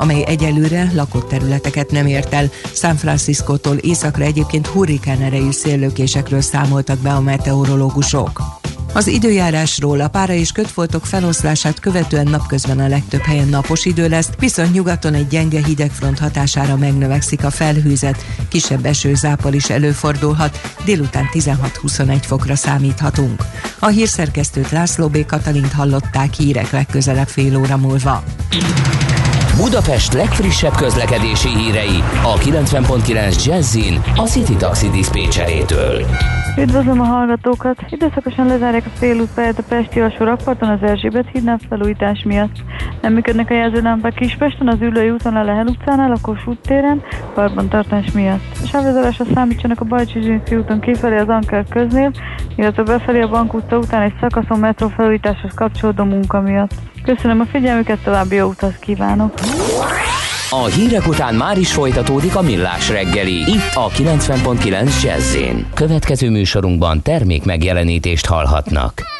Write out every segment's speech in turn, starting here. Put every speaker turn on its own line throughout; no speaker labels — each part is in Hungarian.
amely egyelőre lakott területeket nem ért el. San Francisco-tól északra egyébként hurrikán erejű széllökésekről számoltak be a meteorológusok. Az időjárásról a pára és kötfoltok feloszlását követően napközben a legtöbb helyen napos idő lesz, viszont nyugaton egy gyenge hidegfront hatására megnövekszik a felhőzet, kisebb esőzápal is előfordulhat, délután 16-21 fokra számíthatunk. A hírszerkesztőt László B. Katalint hallották hírek legközelebb fél óra múlva.
Budapest legfrissebb közlekedési hírei a 90.9 Jazzin a City Taxi Dispécsejétől.
Üdvözlöm a hallgatókat! Időszakosan lezárják a félútpályát a Pesti alsó rakparton az Erzsébet hídnál felújítás miatt. Nem működnek a jelzőlámpák Kispesten, az Ülői úton a Lehel utcánál, a Kossuth téren, tartás miatt. A sávvezárásra számítsanak a Bajcsi Zsinszki úton kifelé az Anker köznél, illetve befelé a Bank utca után egy szakaszon metró felújításhoz kapcsolódó munka miatt. Köszönöm a figyelmüket, további jó utat kívánok!
A hírek után már is folytatódik a millás reggeli. Itt a 90.9 jazz Következő műsorunkban termék megjelenítést hallhatnak.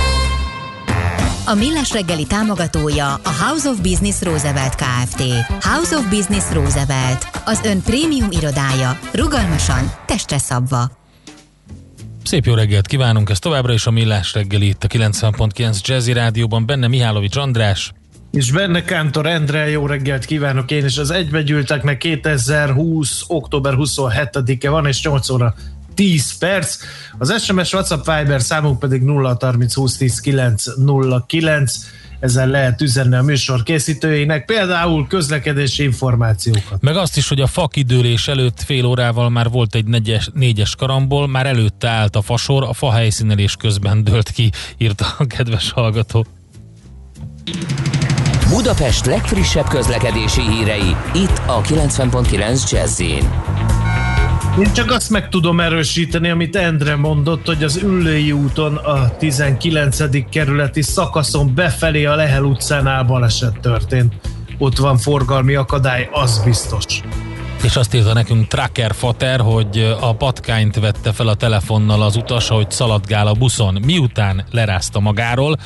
A Millás reggeli támogatója a House of Business Roosevelt Kft. House of Business Roosevelt, az ön prémium irodája, rugalmasan, testre szabva.
Szép jó reggelt kívánunk, ez továbbra is a Millás reggeli itt a 90.9 Jazzy Rádióban, benne Mihálovics András.
És benne Kántor Endre, jó reggelt kívánok én, és az egybegyűlteknek 2020. október 27-e van, és 8 óra 10 perc. Az SMS WhatsApp Viber számunk pedig 0 30 20 10 9 09 ezzel lehet üzenni a műsor készítőinek, például közlekedési információkat.
Meg azt is, hogy a fakidőlés előtt fél órával már volt egy négyes, négyes karambol, már előtte állt a fasor, a fa helyszínelés közben dőlt ki, írta a kedves hallgató.
Budapest legfrissebb közlekedési hírei, itt a 90.9 jazz
én csak azt meg tudom erősíteni, amit Endre mondott, hogy az Üllői úton a 19. kerületi szakaszon befelé a Lehel utcánál baleset történt. Ott van forgalmi akadály, az biztos.
És azt írta nekünk Tracker Fater, hogy a patkányt vette fel a telefonnal az utas, hogy szaladgál a buszon, miután lerázta magáról,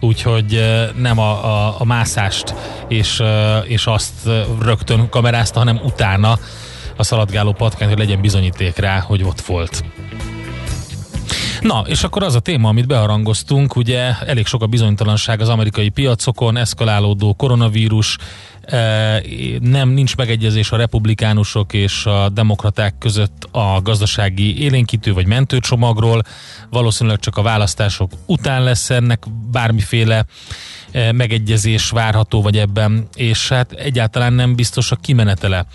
úgyhogy nem a, a, a mászást és, és azt rögtön kamerázta, hanem utána a szaladgáló patkány, hogy legyen bizonyíték rá, hogy ott volt. Na, és akkor az a téma, amit beharangoztunk, ugye elég sok a bizonytalanság az amerikai piacokon, eszkalálódó koronavírus, e, nem nincs megegyezés a republikánusok és a demokraták között a gazdasági élénkítő vagy mentőcsomagról, valószínűleg csak a választások után lesz ennek bármiféle e, megegyezés várható vagy ebben, és hát egyáltalán nem biztos a kimenetele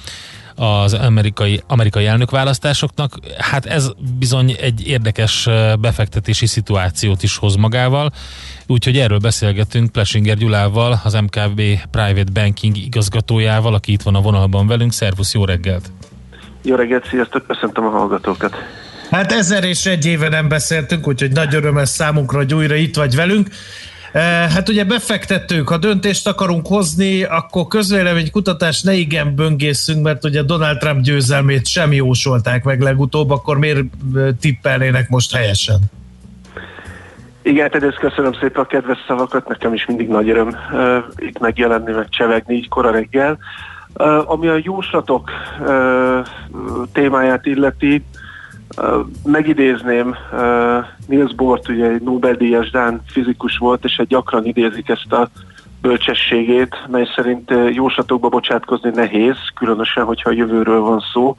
az amerikai, amerikai elnökválasztásoknak. Hát ez bizony egy érdekes befektetési szituációt is hoz magával, úgyhogy erről beszélgetünk Plesinger Gyulával, az MKB Private Banking igazgatójával, aki itt van a vonalban velünk. Szervusz, jó reggelt!
Jó reggelt, sziasztok, köszöntöm a hallgatókat!
Hát ezer és egy éve nem beszéltünk, úgyhogy nagy öröm ez számunkra, hogy újra itt vagy velünk. Eh, hát ugye befektettük, ha döntést akarunk hozni, akkor kutatás ne igen böngészünk, mert ugye Donald Trump győzelmét sem jósolták meg legutóbb, akkor miért eh, tippelnének most helyesen?
Igen, tehát köszönöm szépen a kedves szavakat, nekem is mindig nagy öröm uh, itt megjelenni, meg csevegni így kora reggel. Uh, ami a jóslatok uh, témáját illeti, Megidézném Niels Bohr, ugye egy Nobel-díjas Dán fizikus volt, és egy gyakran idézik ezt a bölcsességét, mely szerint jóslatokba bocsátkozni nehéz, különösen, hogyha a jövőről van szó.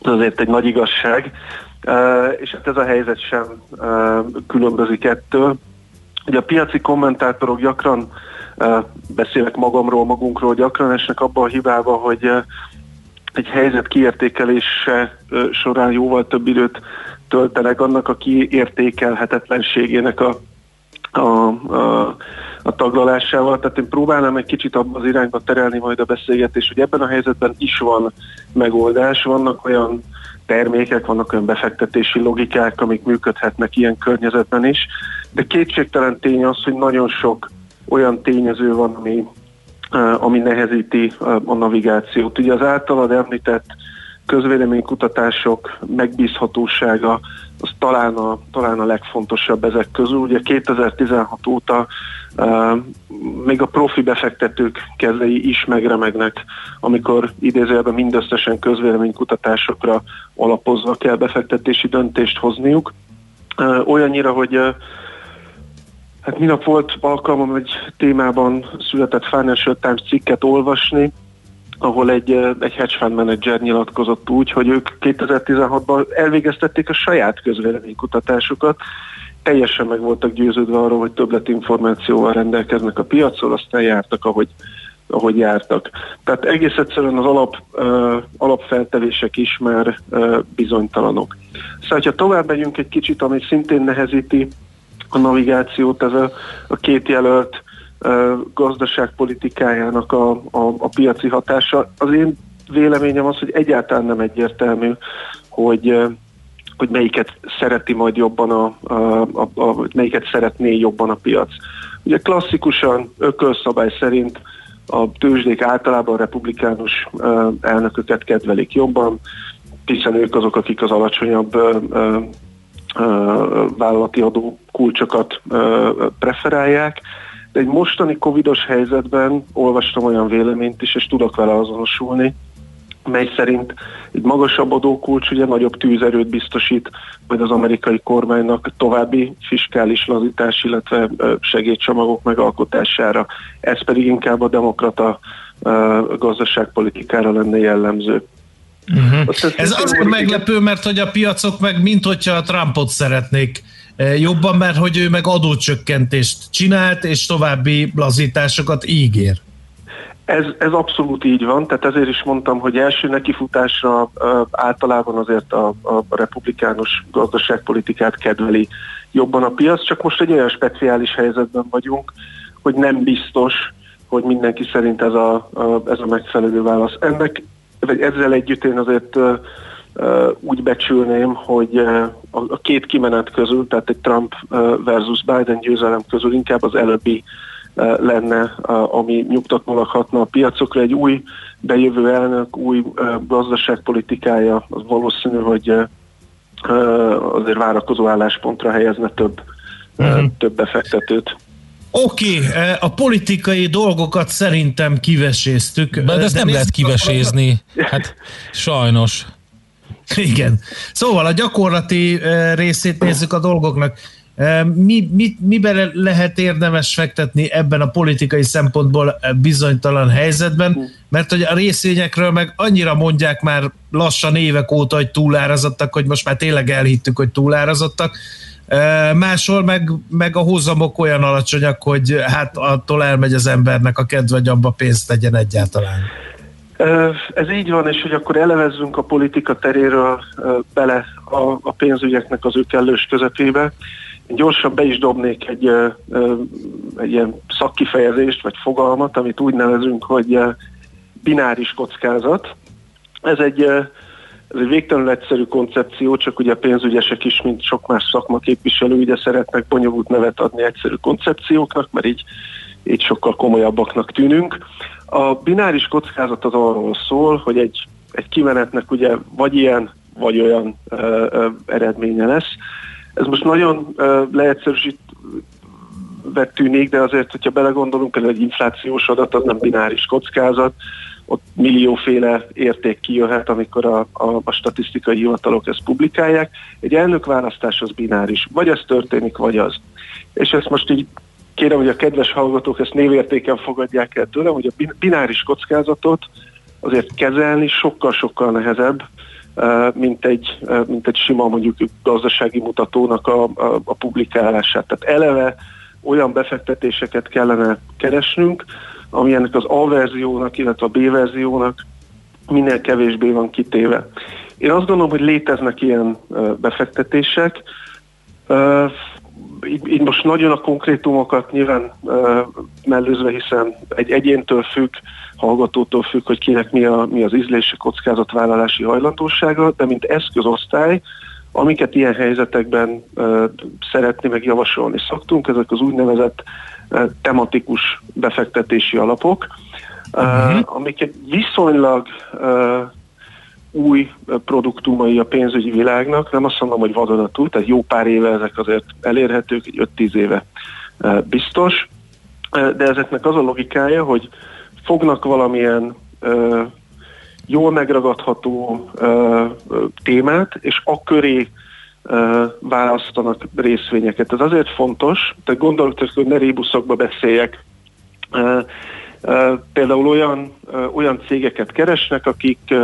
Ez azért egy nagy igazság, és hát ez a helyzet sem különbözik ettől. Ugye a piaci kommentátorok gyakran beszélek magamról, magunkról, gyakran esnek abba a hibába, hogy egy helyzet kiértékelése során jóval több időt töltenek annak a kiértékelhetetlenségének a, a, a, a taglalásával. Tehát én próbálnám egy kicsit abban az irányba terelni majd a beszélgetést, hogy ebben a helyzetben is van megoldás, vannak olyan termékek, vannak olyan befektetési logikák, amik működhetnek ilyen környezetben is, de kétségtelen tény az, hogy nagyon sok olyan tényező van, ami ami nehezíti a navigációt. Ugye az általad említett közvéleménykutatások megbízhatósága az talán a, talán a legfontosabb ezek közül. Ugye 2016 óta uh, még a profi befektetők kezei is megremegnek, amikor idézőjelben mindösszesen közvéleménykutatásokra alapozva kell befektetési döntést hozniuk. Uh, olyannyira, hogy uh, Hát minap volt alkalmam egy témában született Financial Times cikket olvasni, ahol egy, egy hedge fund manager nyilatkozott úgy, hogy ők 2016-ban elvégeztették a saját közvéleménykutatásukat, teljesen meg voltak győződve arról, hogy többletinformációval rendelkeznek a piacon, aztán jártak, ahogy, ahogy jártak. Tehát egész egyszerűen az alap, uh, alapfeltevések is már uh, bizonytalanok. Szóval, ha tovább megyünk egy kicsit, ami szintén nehezíti a navigációt, ez a, a két jelölt gazdaságpolitikájának a, a, a piaci hatása. Az én véleményem az, hogy egyáltalán nem egyértelmű, hogy hogy melyiket szereti majd jobban a, a, a, a melyiket szeretné jobban a piac. Ugye klasszikusan ökölszabály szerint a tőzsdék általában a republikánus elnököket kedvelik jobban, hiszen ők azok, akik az alacsonyabb vállalati adó kulcsokat preferálják. De egy mostani covidos helyzetben olvastam olyan véleményt is, és tudok vele azonosulni, mely szerint egy magasabb adókulcs ugye nagyobb tűzerőt biztosít majd az amerikai kormánynak további fiskális lazítás, illetve segédcsomagok megalkotására. Ez pedig inkább a demokrata gazdaságpolitikára lenne jellemző.
Uh-huh. Ez azért meglepő, mert hogy a piacok meg mint hogyha a Trumpot szeretnék jobban, mert hogy ő meg adócsökkentést csinált, és további lazításokat ígér.
Ez, ez abszolút így van, tehát ezért is mondtam, hogy első nekifutásra általában azért a, a republikánus gazdaságpolitikát kedveli jobban a piac, csak most egy olyan speciális helyzetben vagyunk, hogy nem biztos, hogy mindenki szerint ez a, a, ez a megfelelő válasz. Ennek, vagy ezzel együtt én azért úgy becsülném, hogy a, két kimenet közül, tehát egy Trump versus Biden győzelem közül inkább az előbbi lenne, ami nyugtatónak hatna a piacokra. Egy új bejövő elnök, új gazdaságpolitikája, az valószínű, hogy azért várakozó álláspontra helyezne több, uh-huh. több befektetőt.
Oké, okay, a politikai dolgokat szerintem kiveséztük.
De, de ezt de nem lehet kivesézni. Hát sajnos.
Igen. Szóval a gyakorlati részét nézzük a dolgoknak. Mi, mi, miben lehet érdemes fektetni ebben a politikai szempontból bizonytalan helyzetben? Mert hogy a részvényekről meg annyira mondják már lassan évek óta, hogy túlárazottak, hogy most már tényleg elhittük, hogy túlárazottak. Máshol meg, meg a hozamok olyan alacsonyak, hogy hát attól elmegy az embernek a kedve, hogy abba pénzt tegyen egyáltalán.
Ez így van, és hogy akkor elevezzünk a politika teréről bele a, a pénzügyeknek az ő kellős közepébe. Én gyorsan be is dobnék egy, egy ilyen szakkifejezést, vagy fogalmat, amit úgy nevezünk, hogy bináris kockázat. Ez egy, ez egy végtelenül egyszerű koncepció, csak ugye a pénzügyesek is, mint sok más szakmaképviselő, ugye szeretnek bonyolult nevet adni egyszerű koncepcióknak, mert így, így sokkal komolyabbaknak tűnünk. A bináris kockázat az arról szól, hogy egy, egy kimenetnek ugye vagy ilyen, vagy olyan ö, ö, eredménye lesz. Ez most nagyon uh, leegyszerűsítve tűnik, de azért, hogyha belegondolunk, például egy inflációs adat, az nem bináris kockázat, ott millióféle érték kijöhet, amikor a, a, a statisztikai hivatalok ezt publikálják. Egy elnökválasztás az bináris, vagy ez történik, vagy az. És ezt most így kérem, hogy a kedves hallgatók ezt névértéken fogadják el tőlem, hogy a bináris kockázatot azért kezelni sokkal-sokkal nehezebb, mint egy, mint egy sima mondjuk gazdasági mutatónak a, a, a publikálását. Tehát eleve olyan befektetéseket kellene keresnünk, ami ennek az A verziónak, illetve a B verziónak minél kevésbé van kitéve. Én azt gondolom, hogy léteznek ilyen befektetések. Így, így most nagyon a konkrétumokat nyilván mellőzve, hiszen egy egyéntől függ, hallgatótól függ, hogy kinek mi, a, mi az ízlési kockázatvállalási hajlandósága, de mint eszközosztály, amiket ilyen helyzetekben uh, szeretni meg javasolni szoktunk, ezek az úgynevezett tematikus befektetési alapok, uh, uh-huh. amiket viszonylag uh, új produktumai a pénzügyi világnak, nem azt mondom, hogy vadonatúj, tehát jó pár éve ezek azért elérhetők, egy 5-10 éve biztos, de ezeknek az a logikája, hogy fognak valamilyen jól megragadható témát, és a köré választanak részvényeket. Ez azért fontos, tehát gondolok, hogy ne rébuszokba beszéljek. Például olyan, olyan cégeket keresnek, akik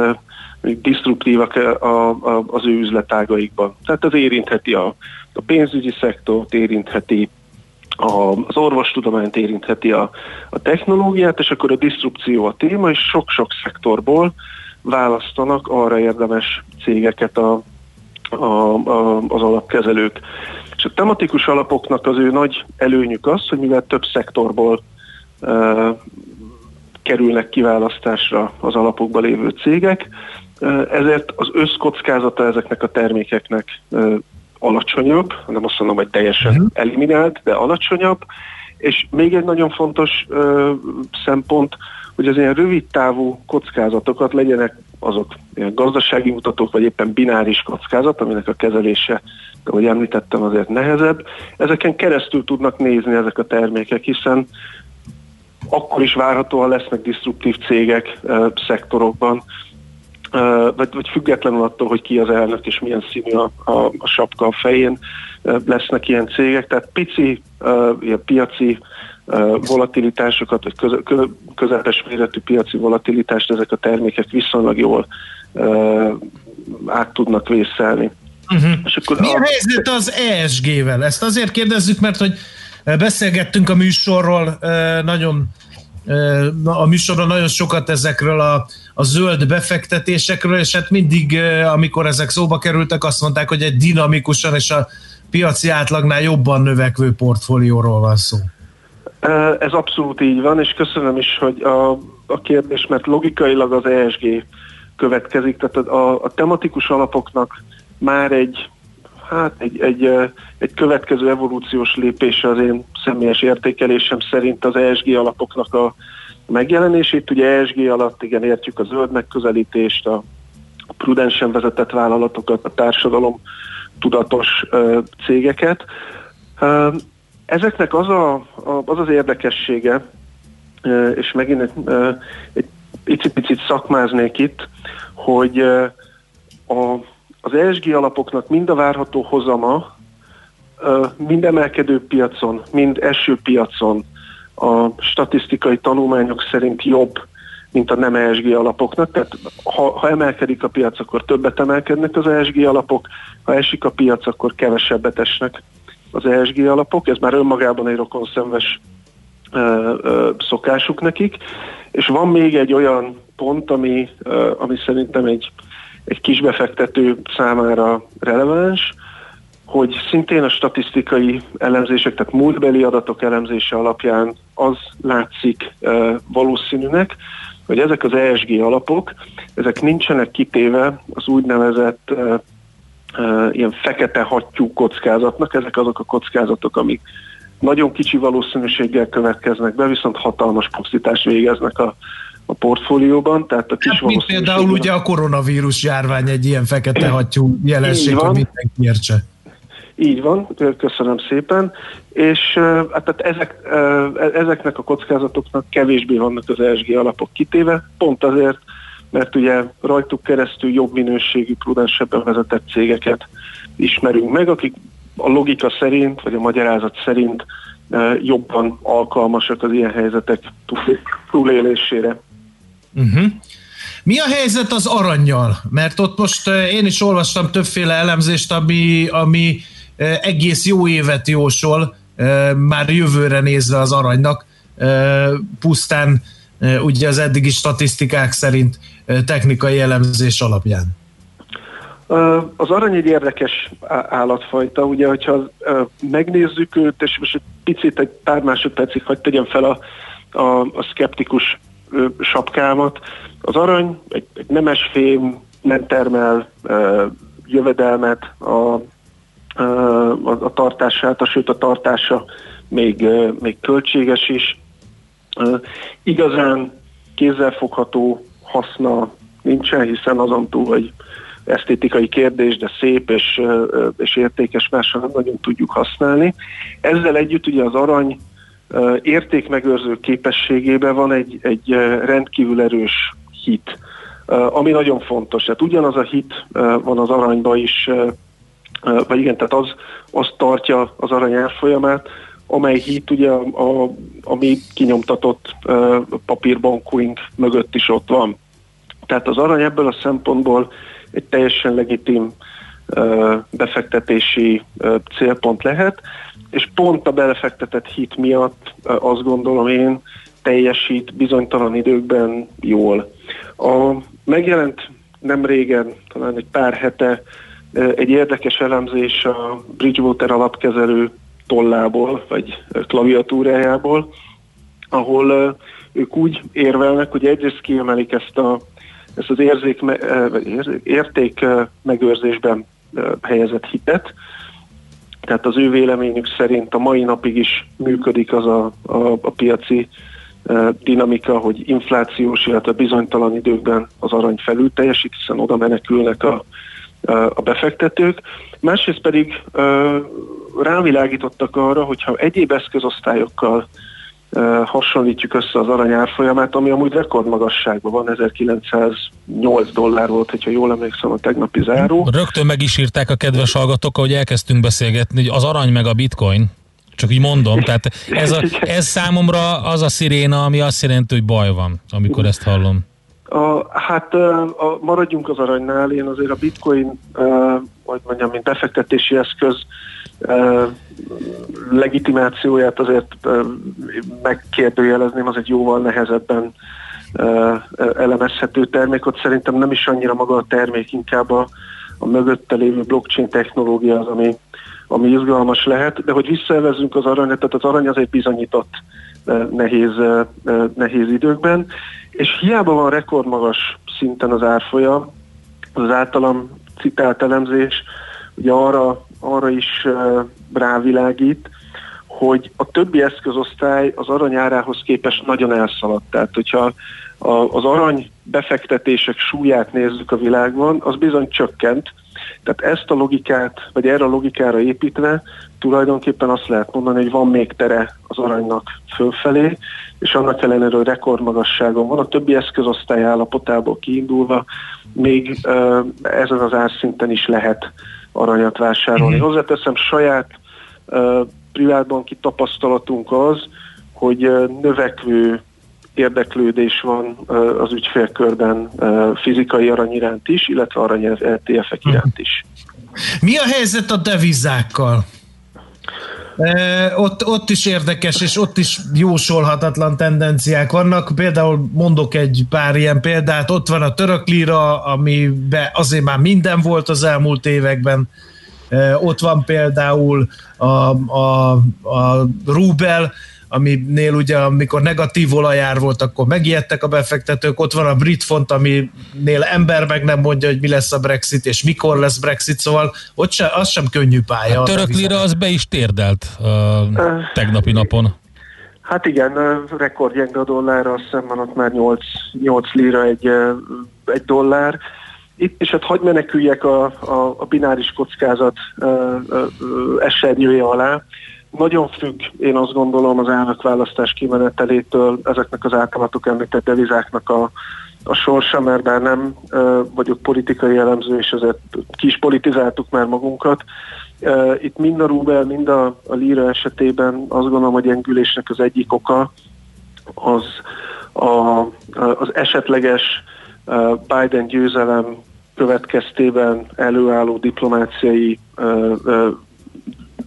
disruptívak a, az ő üzletágaikban. Tehát ez érintheti a, a pénzügyi szektort, érintheti a, az orvostudományt érintheti a, a technológiát, és akkor a disztrupció a téma, és sok-sok szektorból választanak arra érdemes cégeket a, a, a, az alapkezelők. És a tematikus alapoknak az ő nagy előnyük az, hogy mivel több szektorból e, kerülnek kiválasztásra az alapokban lévő cégek, ezért az összkockázata ezeknek a termékeknek alacsonyabb, nem azt mondom, hogy teljesen uh-huh. eliminált, de alacsonyabb, és még egy nagyon fontos ö, szempont, hogy az ilyen rövid távú kockázatokat legyenek azok gazdasági mutatók, vagy éppen bináris kockázat, aminek a kezelése, ahogy említettem, azért nehezebb. Ezeken keresztül tudnak nézni ezek a termékek, hiszen akkor is várhatóan lesznek disruptív cégek, szektorokban, vagy, vagy függetlenül attól, hogy ki az elnök és milyen színű a, a, a sapka a fején, lesznek ilyen cégek. Tehát pici ilyen piaci volatilitásokat, vagy köze, közepes méretű piaci volatilitást ezek a termékek viszonylag jól át tudnak vészelni.
Uh-huh. És akkor Mi a helyzet az ESG-vel? Ezt azért kérdezzük, mert hogy beszélgettünk a műsorról nagyon a műsorban nagyon sokat ezekről a, a zöld befektetésekről, és hát mindig, amikor ezek szóba kerültek, azt mondták, hogy egy dinamikusan és a piaci átlagnál jobban növekvő portfólióról van szó.
Ez abszolút így van, és köszönöm is, hogy a, a kérdés, mert logikailag az ESG következik, tehát a, a tematikus alapoknak már egy, hát egy, egy, egy következő evolúciós lépése az én személyes értékelésem szerint az ESG alapoknak a megjelenését. Ugye ESG alatt igen értjük a zöld megközelítést, a prudensen vezetett vállalatokat, a társadalom tudatos uh, cégeket. Uh, ezeknek az, a, az az érdekessége, és megint uh, egy picit szakmáznék itt, hogy a, az ESG alapoknak mind a várható hozama, mind emelkedő piacon, mind eső piacon a statisztikai tanulmányok szerint jobb, mint a nem ESG alapoknak. Tehát ha, ha emelkedik a piac, akkor többet emelkednek az ESG alapok, ha esik a piac, akkor kevesebbet esnek az ESG alapok. Ez már önmagában egy rokonszenves ö, ö, szokásuk nekik. És van még egy olyan pont, ami, ami szerintem egy, egy kisbefektető számára releváns, hogy szintén a statisztikai elemzések, tehát múltbeli adatok elemzése alapján az látszik uh, valószínűnek, hogy ezek az ESG alapok, ezek nincsenek kitéve az úgynevezett uh, ilyen fekete hattyú kockázatnak, ezek azok a kockázatok, amik nagyon kicsi valószínűséggel következnek be, viszont hatalmas pusztítást végeznek a, a portfólióban. Tehát a kis hát,
mint például ugye a koronavírus járvány egy ilyen fekete hattyú jelenség, hogy mindenki értse.
Így van, köszönöm szépen, és hát tehát ezek, ezeknek a kockázatoknak kevésbé vannak az ESG alapok kitéve, pont azért, mert ugye rajtuk keresztül jobb minőségű, prudensebben vezetett cégeket ismerünk meg, akik a logika szerint, vagy a magyarázat szerint jobban alkalmasak az ilyen helyzetek túlélésére.
Uh-huh. Mi a helyzet az aranyjal? Mert ott most én is olvastam többféle elemzést, ami, ami egész jó évet jósol, már jövőre nézve az aranynak, pusztán ugye az eddigi statisztikák szerint technikai elemzés alapján.
Az arany egy érdekes állatfajta, ugye, hogyha megnézzük őt, és most egy picit, egy pár másodpercig hagyd tegyem fel a, a, a szkeptikus sapkámat. Az arany egy, egy nemes fém, nem termel jövedelmet, a a, a tartását, a, sőt a tartása még, még költséges is. Igazán kézzelfogható haszna nincsen, hiszen azon túl, hogy esztétikai kérdés, de szép és, és értékes mással nem nagyon tudjuk használni. Ezzel együtt ugye az arany értékmegőrző képességében van egy, egy rendkívül erős hit, ami nagyon fontos. Hát ugyanaz a hit van az aranyba is, vagy igen, tehát az, az tartja az arany árfolyamát, amely hit ugye a, a, a mi kinyomtatott uh, papírbankúink mögött is ott van. Tehát az arany ebből a szempontból egy teljesen legitim uh, befektetési uh, célpont lehet, és pont a belefektetett hit miatt uh, azt gondolom én teljesít bizonytalan időkben jól. A megjelent nem régen, talán egy pár hete egy érdekes elemzés a Bridgewater alapkezelő tollából, vagy klaviatúrájából, ahol ők úgy érvelnek, hogy egyrészt kiemelik ezt, a, ezt az érzék, érték megőrzésben helyezett hitet, tehát az ő véleményük szerint a mai napig is működik az a, a, a piaci dinamika, hogy inflációs, illetve bizonytalan időkben az arany felül teljesít, hiszen oda menekülnek a, a befektetők, másrészt pedig rávilágítottak arra, hogyha egyéb eszközosztályokkal hasonlítjuk össze az arany árfolyamát, ami amúgy rekordmagasságban van, 1908 dollár volt, hogyha jól emlékszem a tegnapi záró.
Rögtön meg is írták a kedves hallgatók, hogy elkezdtünk beszélgetni, hogy az arany meg a bitcoin, csak így mondom, tehát ez, a, ez számomra az a sziréna, ami azt jelenti, hogy baj van, amikor ezt hallom.
A, hát a, maradjunk az aranynál, én azért a bitcoin, vagy mondjam, mint befektetési eszköz legitimációját azért megkérdőjelezném, az egy jóval nehezebben elemezhető termék, ott szerintem nem is annyira maga a termék, inkább a, a mögötte lévő blockchain technológia az, ami, ami izgalmas lehet, de hogy visszaevezünk az aranyat, tehát az arany azért bizonyított nehéz, nehéz időkben, és hiába van rekordmagas szinten az árfolyam, az általam citált elemzés ugye arra, arra is rávilágít, hogy a többi eszközosztály az aranyárához képest nagyon elszaladt. Tehát, hogyha az arany befektetések súlyát nézzük a világban, az bizony csökkent. Tehát ezt a logikát, vagy erre a logikára építve tulajdonképpen azt lehet mondani, hogy van még tere az aranynak fölfelé, és annak ellenére, hogy rekordmagasságon van, a többi eszközosztály állapotából kiindulva még ezen az árszinten is lehet aranyat vásárolni. Mm. Hozzáteszem, saját privátbanki tapasztalatunk az, hogy növekvő érdeklődés van az ügyfélkörben fizikai arany iránt is, illetve arany ETF-ek mhm. iránt is.
Mi a helyzet a devizákkal? Ott, ott is érdekes, és ott is jósolhatatlan tendenciák vannak. Például mondok egy pár ilyen példát. Ott van a török lira, amiben azért már minden volt az elmúlt években. Ott van például a, a, a rubel, aminél ugye amikor negatív olajár volt, akkor megijedtek a befektetők, ott van a brit font, aminél ember meg nem mondja, hogy mi lesz a Brexit, és mikor lesz Brexit, szóval ott se, az sem könnyű pálya.
A török lira az be is térdelt uh, tegnapi napon.
Hát igen, rekordjeng a dollár, azt hiszem van ott már 8, 8 lira egy, egy dollár. Itt is hát hagy meneküljek a, a, a bináris kockázat uh, uh, esernyője alá. Nagyon függ, én azt gondolom, az elnökválasztás kimenetelétől ezeknek az általatok említett devizáknak a, a sorsa, mert bár nem uh, vagyok politikai elemző, és ezért kis politizáltuk már magunkat. Uh, itt mind a Rubel, mind a, a Lira esetében azt gondolom, hogy gyengülésnek az egyik oka az a, az esetleges Biden győzelem következtében előálló diplomáciai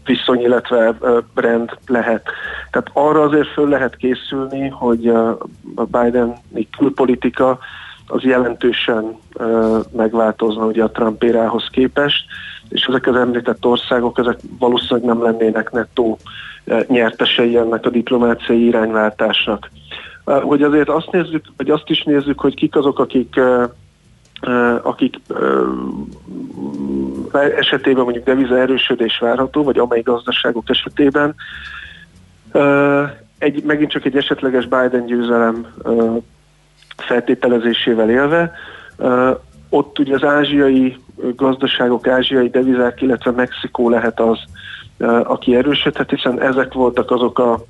viszony, illetve brand lehet. Tehát arra azért föl lehet készülni, hogy a Biden külpolitika az jelentősen megváltozna ugye a Trump érához képest, és ezek az említett országok, ezek valószínűleg nem lennének nettó nyertesei ennek a diplomáciai irányváltásnak. Hogy azért azt nézzük, vagy azt is nézzük, hogy kik azok, akik akik esetében mondjuk deviza erősödés várható, vagy amely gazdaságok esetében. Egy, megint csak egy esetleges Biden győzelem feltételezésével élve, ott ugye az ázsiai gazdaságok, ázsiai devizák, illetve Mexikó lehet az, aki erősödhet, hiszen ezek voltak azok a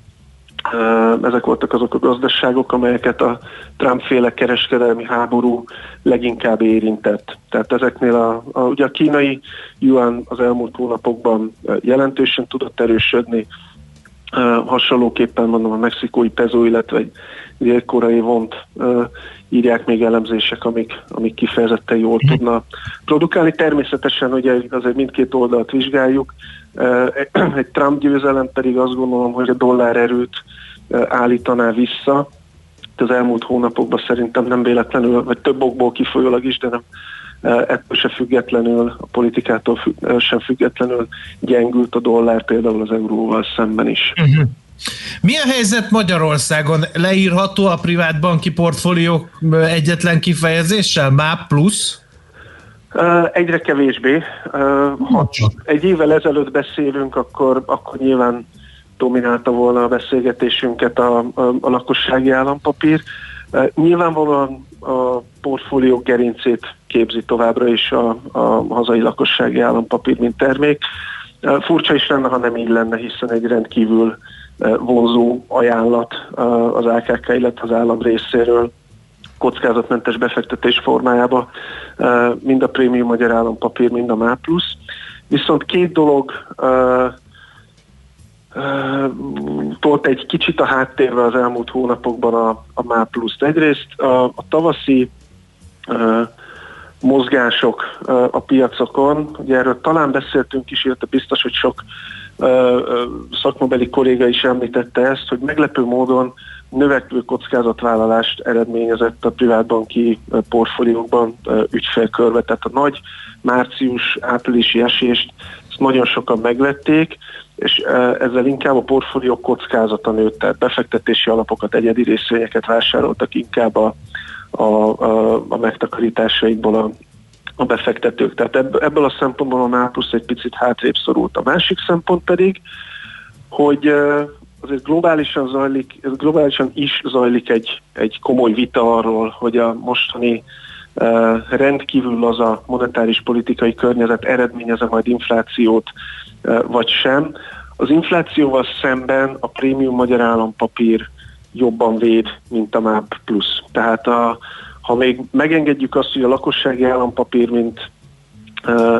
ezek voltak azok a gazdaságok, amelyeket a Trump-féle kereskedelmi háború leginkább érintett. Tehát ezeknél a, a, ugye a kínai yuan az elmúlt hónapokban jelentősen tudott erősödni, hasonlóképpen mondom a mexikói pezo, illetve egy dél-koreai vont írják még elemzések, amik, amik kifejezetten jól mhm. tudna produkálni. Természetesen ugye azért mindkét oldalt vizsgáljuk. Egy Trump győzelem pedig azt gondolom, hogy a dollár erőt állítaná vissza. Az elmúlt hónapokban szerintem nem véletlenül, vagy több okból kifolyólag is, de nem ettől se függetlenül, a politikától sem függetlenül gyengült a dollár például az euróval szemben is. Uh-huh.
Mi a helyzet Magyarországon? Leírható a privát banki portfólió egyetlen kifejezéssel? MÁP plusz?
Egyre kevésbé. Ha egy évvel ezelőtt beszélünk, akkor, akkor nyilván dominálta volna a beszélgetésünket a, a, a lakossági állampapír. Nyilvánvalóan a portfólió gerincét képzi továbbra is a, a hazai lakossági állampapír, mint termék. Furcsa is lenne, ha nem így lenne, hiszen egy rendkívül vonzó ajánlat az AKK, illetve az állam részéről kockázatmentes befektetés formájába, mind a prémium magyar állampapír, mind a MÁ+. Viszont két dolog tolt egy kicsit a háttérve az elmúlt hónapokban a, a MÁ pluszt. Egyrészt a, a tavaszi mozgások a piacokon, ugye erről talán beszéltünk is, illetve biztos, hogy sok szakmabeli kolléga is említette ezt, hogy meglepő módon növekvő kockázatvállalást eredményezett a privátbanki portfóliókban ügyfélkörbe. Tehát a nagy március-áprilisi esést ezt nagyon sokan megvették, és ezzel inkább a portfólió kockázata nőtt, tehát befektetési alapokat, egyedi részvényeket vásároltak inkább a, a, a, a megtakarításaikból a, a befektetők. Tehát ebből a szempontból a NÁPUSZ egy picit hátrébb szorult. A másik szempont pedig, hogy azért globálisan zajlik, globálisan is zajlik egy, egy komoly vita arról, hogy a mostani uh, rendkívül a monetáris politikai környezet eredményeze majd inflációt, uh, vagy sem. Az inflációval szemben a prémium magyar állampapír jobban véd, mint a MAP plusz. Tehát a, ha még megengedjük azt, hogy a lakossági állampapír, mint,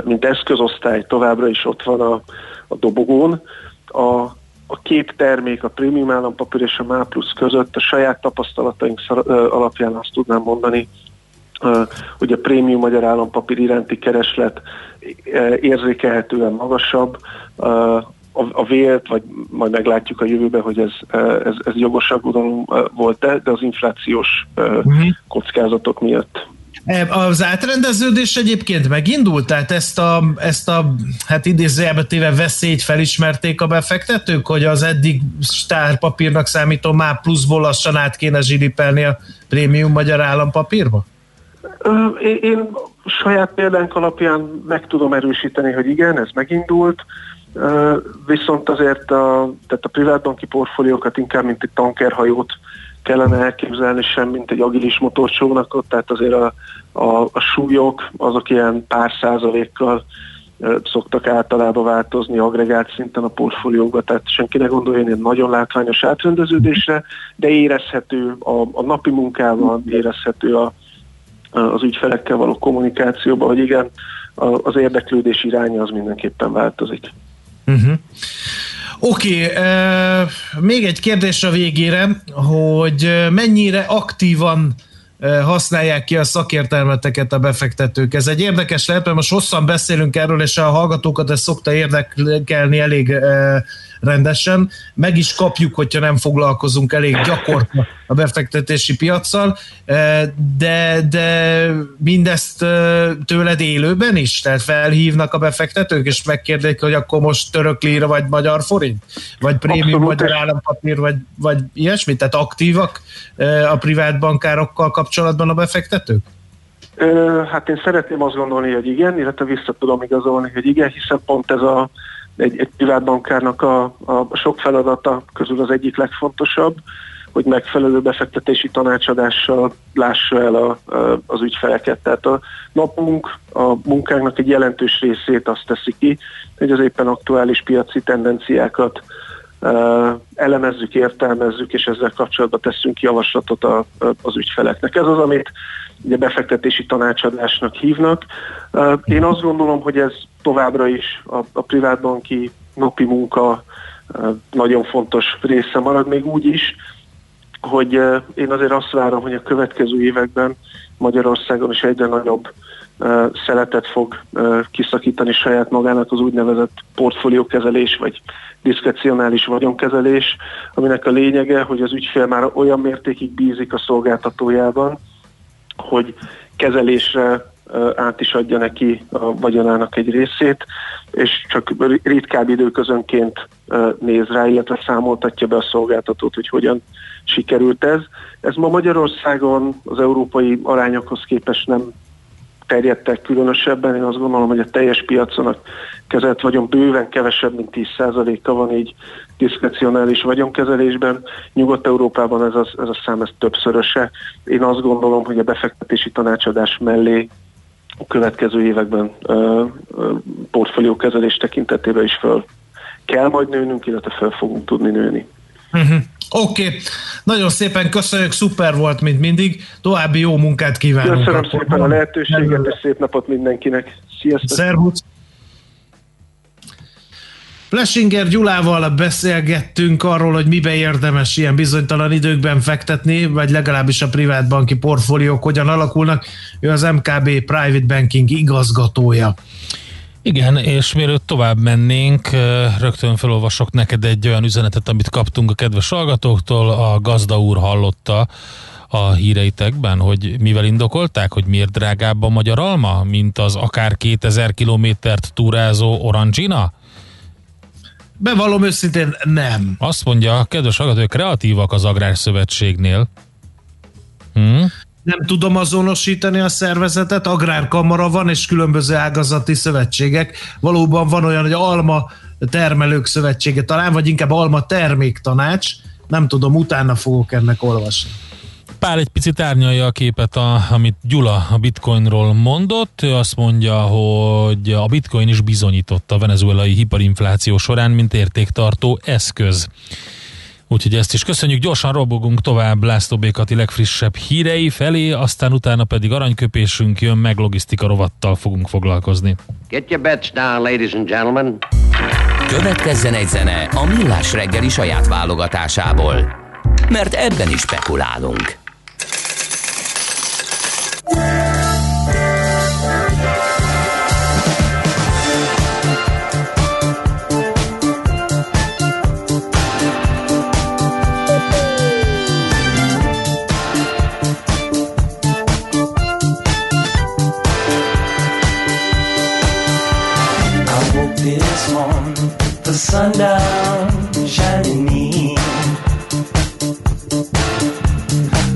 mint eszközosztály továbbra is ott van a, a dobogón, a a két termék, a prémium állampapír és a MÁ plusz között a saját tapasztalataink alapján azt tudnám mondani, hogy a prémium magyar állampapír iránti kereslet érzékelhetően magasabb, a, vélt, vagy majd meglátjuk a jövőben, hogy ez, ez, ez jogos aggodalom volt-e, de az inflációs uh-huh. kockázatok miatt
az átrendeződés egyébként megindult, tehát ezt a, ezt a hát idézőjelbe téve veszélyt felismerték a befektetők, hogy az eddig stárpapírnak számító MÁ pluszból lassan át kéne zsilipelni a prémium magyar állampapírba?
Én, én saját példánk alapján meg tudom erősíteni, hogy igen, ez megindult, viszont azért a, tehát a privátbanki portfóliókat inkább, mint egy tankerhajót kellene elképzelni sem, mint egy agilis motorcsónakot, tehát azért a, a, a súlyok azok ilyen pár százalékkal szoktak általában változni agregált szinten a portfóliókba, tehát senki ne gondoljon ilyen nagyon látványos átrendeződésre, de érezhető a, a napi munkával, érezhető a, az ügyfelekkel való kommunikációban, hogy igen, az érdeklődés iránya az mindenképpen változik. Uh-huh.
Oké, okay, uh, még egy kérdés a végére, hogy mennyire aktívan használják ki a szakértelmeteket a befektetők. Ez egy érdekes lehet, mert most hosszan beszélünk erről, és a hallgatókat ez szokta érdekelni elég rendesen. Meg is kapjuk, hogyha nem foglalkozunk elég gyakorta a befektetési piaccal, de, de mindezt tőled élőben is? Tehát felhívnak a befektetők, és megkérdezik, hogy akkor most török líra, vagy magyar forint? Vagy prémium magyar állampapír, vagy, vagy ilyesmi? Tehát aktívak a privát bankárokkal kapcsolatban a befektetők?
Hát én szeretném azt gondolni, hogy igen, illetve vissza tudom igazolni, hogy igen, hiszen pont ez a egy, egy privát bankárnak a, a sok feladata közül az egyik legfontosabb, hogy megfelelő befektetési tanácsadással lássa el a, a, az ügyfeleket. Tehát a napunk, a munkánknak egy jelentős részét azt teszi ki, hogy az éppen aktuális piaci tendenciákat elemezzük, értelmezzük, és ezzel kapcsolatban teszünk javaslatot a, az ügyfeleknek. Ez az, amit ugye befektetési tanácsadásnak hívnak. Én azt gondolom, hogy ez továbbra is a, a privátbanki napi munka nagyon fontos része marad, még úgy is, hogy én azért azt várom, hogy a következő években Magyarországon is egyre nagyobb szeletet fog kiszakítani saját magának az úgynevezett portfóliókezelés, vagy diszkrecionális vagyonkezelés, aminek a lényege, hogy az ügyfél már olyan mértékig bízik a szolgáltatójában, hogy kezelésre át is adja neki a vagyonának egy részét, és csak ritkább időközönként néz rá, illetve számoltatja be a szolgáltatót, hogy hogyan sikerült ez. Ez ma Magyarországon az európai arányokhoz képest nem terjedtek különösebben. Én azt gondolom, hogy a teljes piacon kezelt vagyon bőven kevesebb, mint 10%-a van így diszkrecionális vagyonkezelésben. Nyugat-Európában ez a, ez a szám ez többszöröse. Én azt gondolom, hogy a befektetési tanácsadás mellé a következő években uh, portfóliókezelés tekintetében is föl kell majd nőnünk, illetve fel fogunk tudni nőni.
Uh-huh. Oké, okay. nagyon szépen köszönjük, szuper volt, mint mindig. További jó munkát kívánok.
Köszönöm akkor. szépen a lehetőséget, és szép napot mindenkinek. Sziasztok!
Szervusz! Plesinger Gyulával beszélgettünk arról, hogy mibe érdemes ilyen bizonytalan időkben fektetni, vagy legalábbis a privát banki portfóliók hogyan alakulnak. Ő az MKB Private Banking igazgatója.
Igen, és mielőtt tovább mennénk, rögtön felolvasok neked egy olyan üzenetet, amit kaptunk a kedves hallgatóktól. A gazda úr hallotta a híreitekben, hogy mivel indokolták, hogy miért drágább a magyar alma, mint az akár 2000 kilométert túrázó Orangina?
Bevallom őszintén nem.
Azt mondja, kedves hallgatók, kreatívak az Agrárszövetségnél.
Hm? Nem tudom azonosítani a szervezetet, agrárkamara van, és különböző ágazati szövetségek. Valóban van olyan, hogy alma termelők szövetsége talán, vagy inkább alma terméktanács. Nem tudom, utána fogok ennek olvasni.
Pál egy picit árnyalja a képet, a, amit Gyula a bitcoinról mondott. Ő azt mondja, hogy a bitcoin is bizonyította a venezuelai hiperinfláció során, mint értéktartó eszköz. Úgyhogy ezt is köszönjük, gyorsan robogunk tovább László Békati legfrissebb hírei felé, aztán utána pedig aranyköpésünk jön, meg logisztika rovattal fogunk foglalkozni. Get your bets down, ladies and gentlemen.
Következzen egy zene a Millás reggeli saját válogatásából, mert ebben is spekulálunk. Sundown shining in.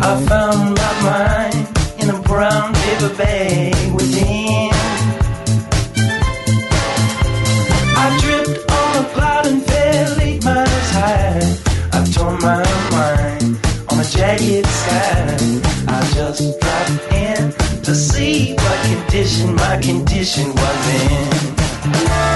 I found my mind in a brown paper bag within. I tripped on a cloud and fell eight miles high. I tore my mind on a jagged sky. I just dropped in to see what condition my condition was in.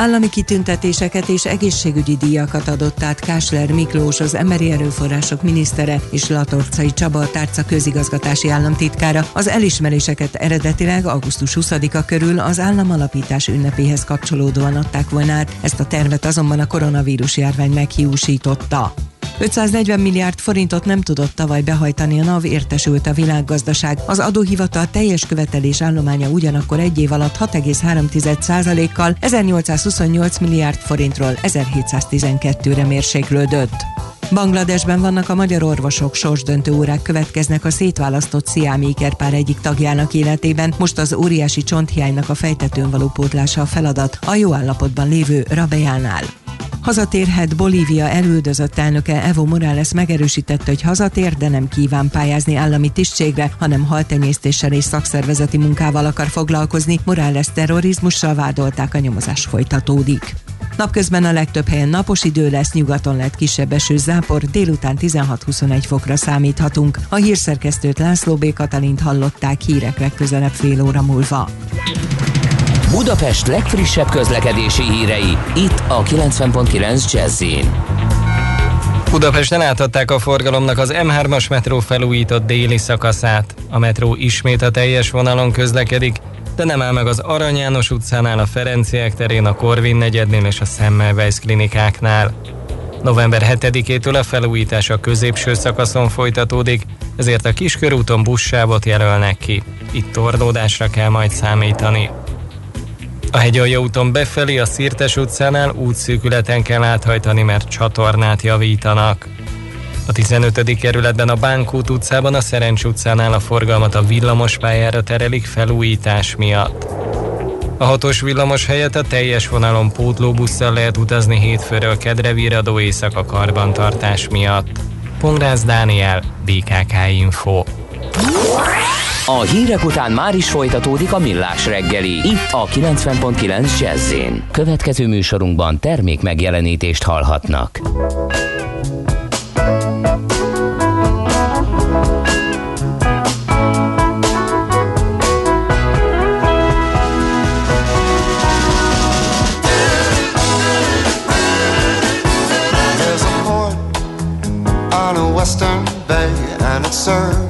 Állami kitüntetéseket és egészségügyi díjakat adott át Kásler Miklós, az Emberi Erőforrások minisztere és Latorcai Csaba tárca közigazgatási államtitkára. Az elismeréseket eredetileg augusztus 20-a körül az államalapítás ünnepéhez kapcsolódóan adták volna át, ezt a tervet azonban a koronavírus járvány meghiúsította. 540 milliárd forintot nem tudott tavaly behajtani a NAV, értesült a világgazdaság. Az adóhivatal teljes követelés állománya ugyanakkor egy év alatt 6,3%-kal 1828 milliárd forintról 1712-re mérséklődött. Bangladesben vannak a magyar orvosok, sorsdöntő órák következnek a szétválasztott sziámi ikerpár egyik tagjának életében. Most az óriási csonthiánynak a fejtetőn való pótlása a feladat a jó állapotban lévő Rabejánál. Hazatérhet Bolívia elüldözött elnöke Evo Morales megerősítette, hogy hazatér, de nem kíván pályázni állami tisztségre, hanem haltenyésztéssel és szakszervezeti munkával akar foglalkozni. Morales terrorizmussal vádolták, a nyomozás folytatódik. Napközben a legtöbb helyen napos idő lesz, nyugaton lett kisebb eső zápor, délután 16-21 fokra számíthatunk. A hírszerkesztőt László B. Katalint hallották hírek legközelebb fél óra múlva.
Budapest legfrissebb közlekedési hírei, itt a 90.9 jazz
Budapesten átadták a forgalomnak az M3-as metró felújított déli szakaszát. A metró ismét a teljes vonalon közlekedik, de nem áll meg az Arany János utcánál, a Ferenciek terén, a Korvin negyednél és a Semmelweis klinikáknál. November 7-től a felújítás a középső szakaszon folytatódik, ezért a kiskörúton buszsávot jelölnek ki. Itt torlódásra kell majd számítani. A hegyalja úton befelé a Szirtes utcánál útszűkületen kell áthajtani, mert csatornát javítanak. A 15. kerületben a Bánkút utcában a Szerencs utcánál a forgalmat a villamos pályára terelik felújítás miatt. A hatos villamos helyett a teljes vonalon pótlóbusszal lehet utazni hétfőről kedre viradó éjszaka karbantartás miatt. Pongrász Dániel, BKK Info.
A hírek után már is folytatódik a millás reggeli. Itt a 90.9 jazz Következő műsorunkban termék megjelenítést hallhatnak.
Western Bay and it serves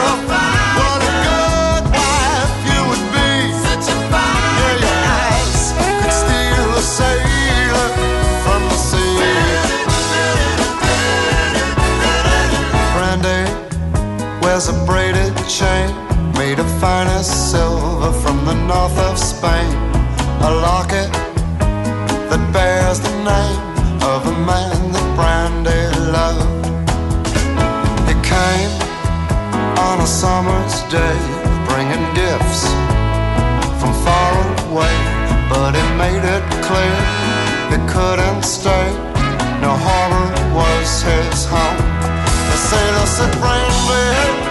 Name of a man that Brandy loved. He came on a summer's day, bringing gifts from far away, but he made it clear he couldn't stay. No harbor was his home. The sailor said, Brandy.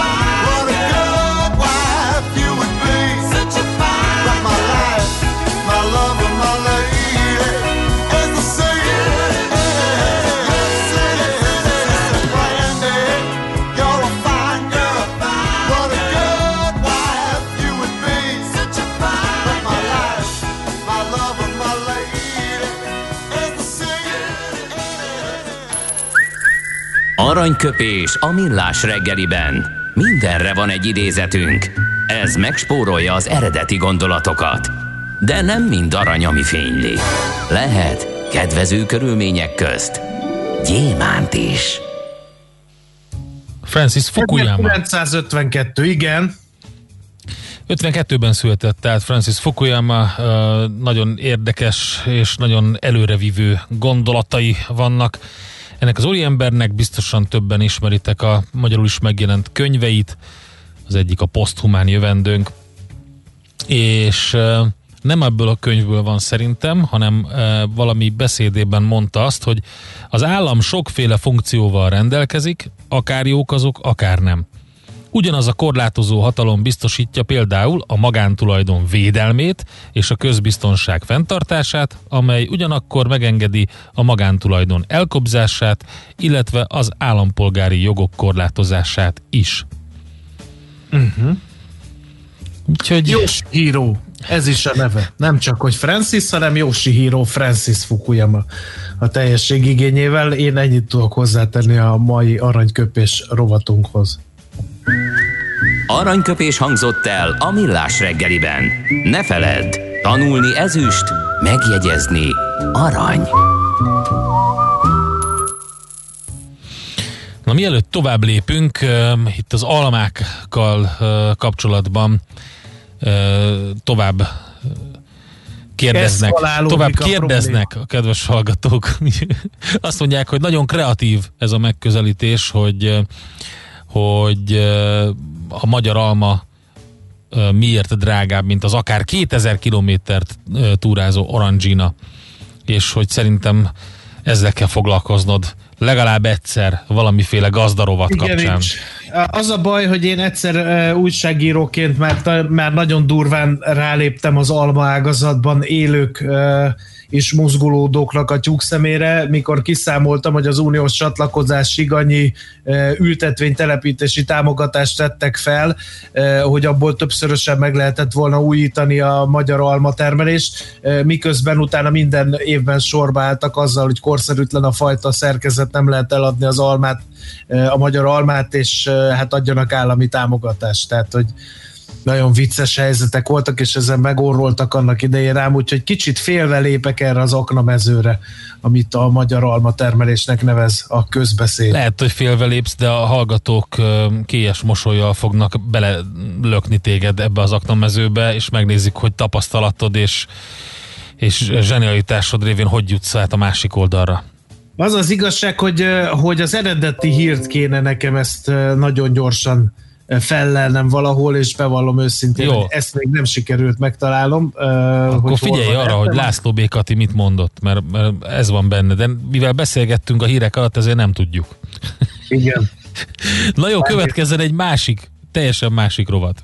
Aranyköpés a millás reggeliben. Mindenre van egy idézetünk. Ez megspórolja az eredeti gondolatokat. De nem mind arany, ami fényli. Lehet kedvező körülmények közt gyémánt is.
Francis Fukuyama.
952, igen.
52-ben született, tehát Francis Fukuyama nagyon érdekes és nagyon előrevívő gondolatai vannak. Ennek az úriembernek biztosan többen ismeritek a magyarul is megjelent könyveit, az egyik a poszthumán jövendőnk, és nem ebből a könyvből van szerintem, hanem valami beszédében mondta azt, hogy az állam sokféle funkcióval rendelkezik, akár jók azok, akár nem. Ugyanaz a korlátozó hatalom biztosítja például a magántulajdon védelmét és a közbiztonság fenntartását, amely ugyanakkor megengedi a magántulajdon elkobzását, illetve az állampolgári jogok korlátozását is.
Uh-huh.
Úgyhogy
Yoshihiro, ez is a neve. Nem csak, hogy Francis, hanem Yoshihiro Francis Fukuyama a teljesség igényével. Én ennyit tudok hozzátenni a mai aranyköpés rovatunkhoz.
Aranyköpés hangzott el a millás reggeliben. Ne feledd, tanulni ezüst, megjegyezni arany.
Na mielőtt tovább lépünk, uh, itt az almákkal uh, kapcsolatban uh, tovább kérdeznek, tovább kérdeznek a kedves hallgatók. Azt mondják, hogy nagyon kreatív ez a megközelítés, hogy uh, hogy a magyar alma miért drágább, mint az akár 2000 kilométert túrázó Orangina, és hogy szerintem ezzel kell foglalkoznod. Legalább egyszer valamiféle gazdarovat
Igen,
kapcsán.
és az a baj, hogy én egyszer újságíróként már, már nagyon durván ráléptem az alma ágazatban élők és mozgolódóknak a tyúk szemére, mikor kiszámoltam, hogy az uniós csatlakozásig annyi uh, ültetvénytelepítési támogatást tettek fel, uh, hogy abból többszörösen meg lehetett volna újítani a magyar almatermelést, uh, miközben utána minden évben sorba álltak azzal, hogy korszerűtlen a fajta szerkezet, nem lehet eladni az almát, a magyar almát, és hát adjanak állami támogatást. Tehát, hogy nagyon vicces helyzetek voltak, és ezen megorroltak annak idején rám, úgyhogy kicsit félve lépek erre az aknamezőre, amit a magyar alma termelésnek nevez a közbeszéd.
Lehet, hogy félve lépsz, de a hallgatók ö, kélyes mosolyjal fognak belelökni téged ebbe az aknamezőbe, és megnézik, hogy tapasztalatod és, és zsenialitásod révén hogy jutsz át a másik oldalra.
Az az igazság, hogy, hogy az eredeti hírt kéne nekem ezt nagyon gyorsan fellelnem valahol, és bevallom őszintén,
Jó.
hogy ezt még nem sikerült megtalálnom.
Akkor
hogy
figyelj arra, hogy László B. Kati mit mondott, mert, mert ez van benne, de mivel beszélgettünk a hírek alatt, ezért nem tudjuk.
Igen.
Na jó, következzen egy másik, teljesen másik rovat.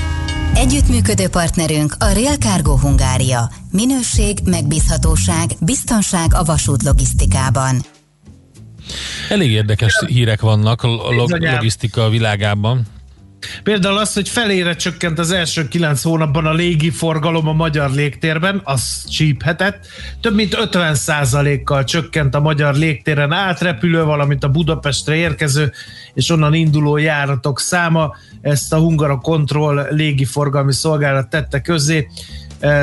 Együttműködő partnerünk a Rail Cargo Hungária. Minőség, megbízhatóság, biztonság a vasút logisztikában.
Elég érdekes hírek vannak a log- logisztika világában.
Például az, hogy felére csökkent az első kilenc hónapban a légi forgalom a magyar légtérben, az csíphetett. Több mint 50%-kal csökkent a magyar légtéren átrepülő, valamint a Budapestre érkező és onnan induló járatok száma. Ezt a Hungara Control légiforgalmi szolgálat tette közzé.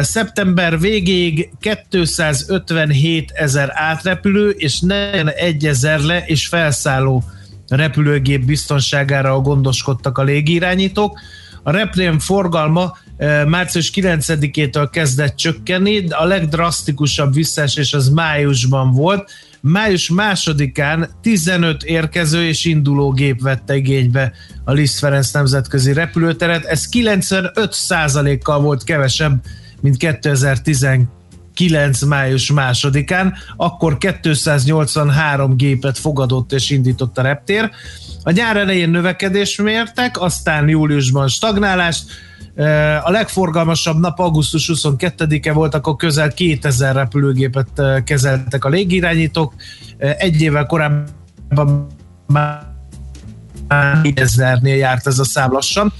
Szeptember végéig 257 ezer átrepülő és 41 ezer le és felszálló repülőgép biztonságára gondoskodtak a légirányítók. A repülőm forgalma március 9-től kezdett csökkenni, a legdrasztikusabb visszaesés az májusban volt. Május másodikán 15 érkező és induló gép vette igénybe a Liszt Ferenc nemzetközi repülőteret. Ez 95 kal volt kevesebb, mint 2019 május másodikán, akkor 283 gépet fogadott és indított a reptér. A nyár elején növekedést mértek, aztán júliusban stagnálást, a legforgalmasabb nap augusztus 22-e volt, akkor közel 2000 repülőgépet kezeltek a légirányítók. Egy évvel korábban már 4000-nél járt ez a szám lassan.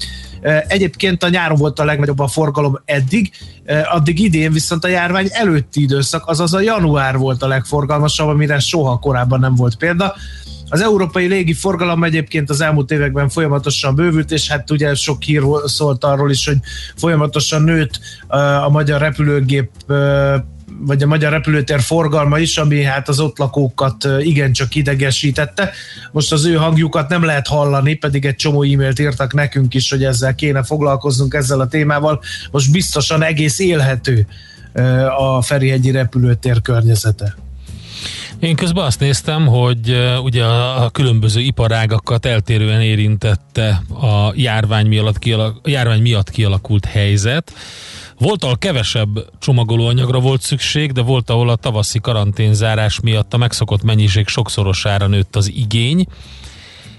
Egyébként a nyáron volt a legnagyobb a forgalom eddig, addig idén viszont a járvány előtti időszak, azaz a január volt a legforgalmasabb, amire soha korábban nem volt példa. Az európai légi forgalom egyébként az elmúlt években folyamatosan bővült, és hát ugye sok hír szólt arról is, hogy folyamatosan nőtt a magyar repülőgép vagy a magyar repülőtér forgalma is, ami hát az ott lakókat igencsak idegesítette. Most az ő hangjukat nem lehet hallani, pedig egy csomó e-mailt írtak nekünk is, hogy ezzel kéne foglalkoznunk ezzel a témával. Most biztosan egész élhető a Ferihegyi repülőtér környezete.
Én közben azt néztem, hogy ugye a, különböző iparágakat eltérően érintette a járvány miatt, a járvány miatt kialakult helyzet. Volt, ahol kevesebb csomagolóanyagra volt szükség, de volt, ahol a tavaszi karanténzárás miatt a megszokott mennyiség sokszorosára nőtt az igény,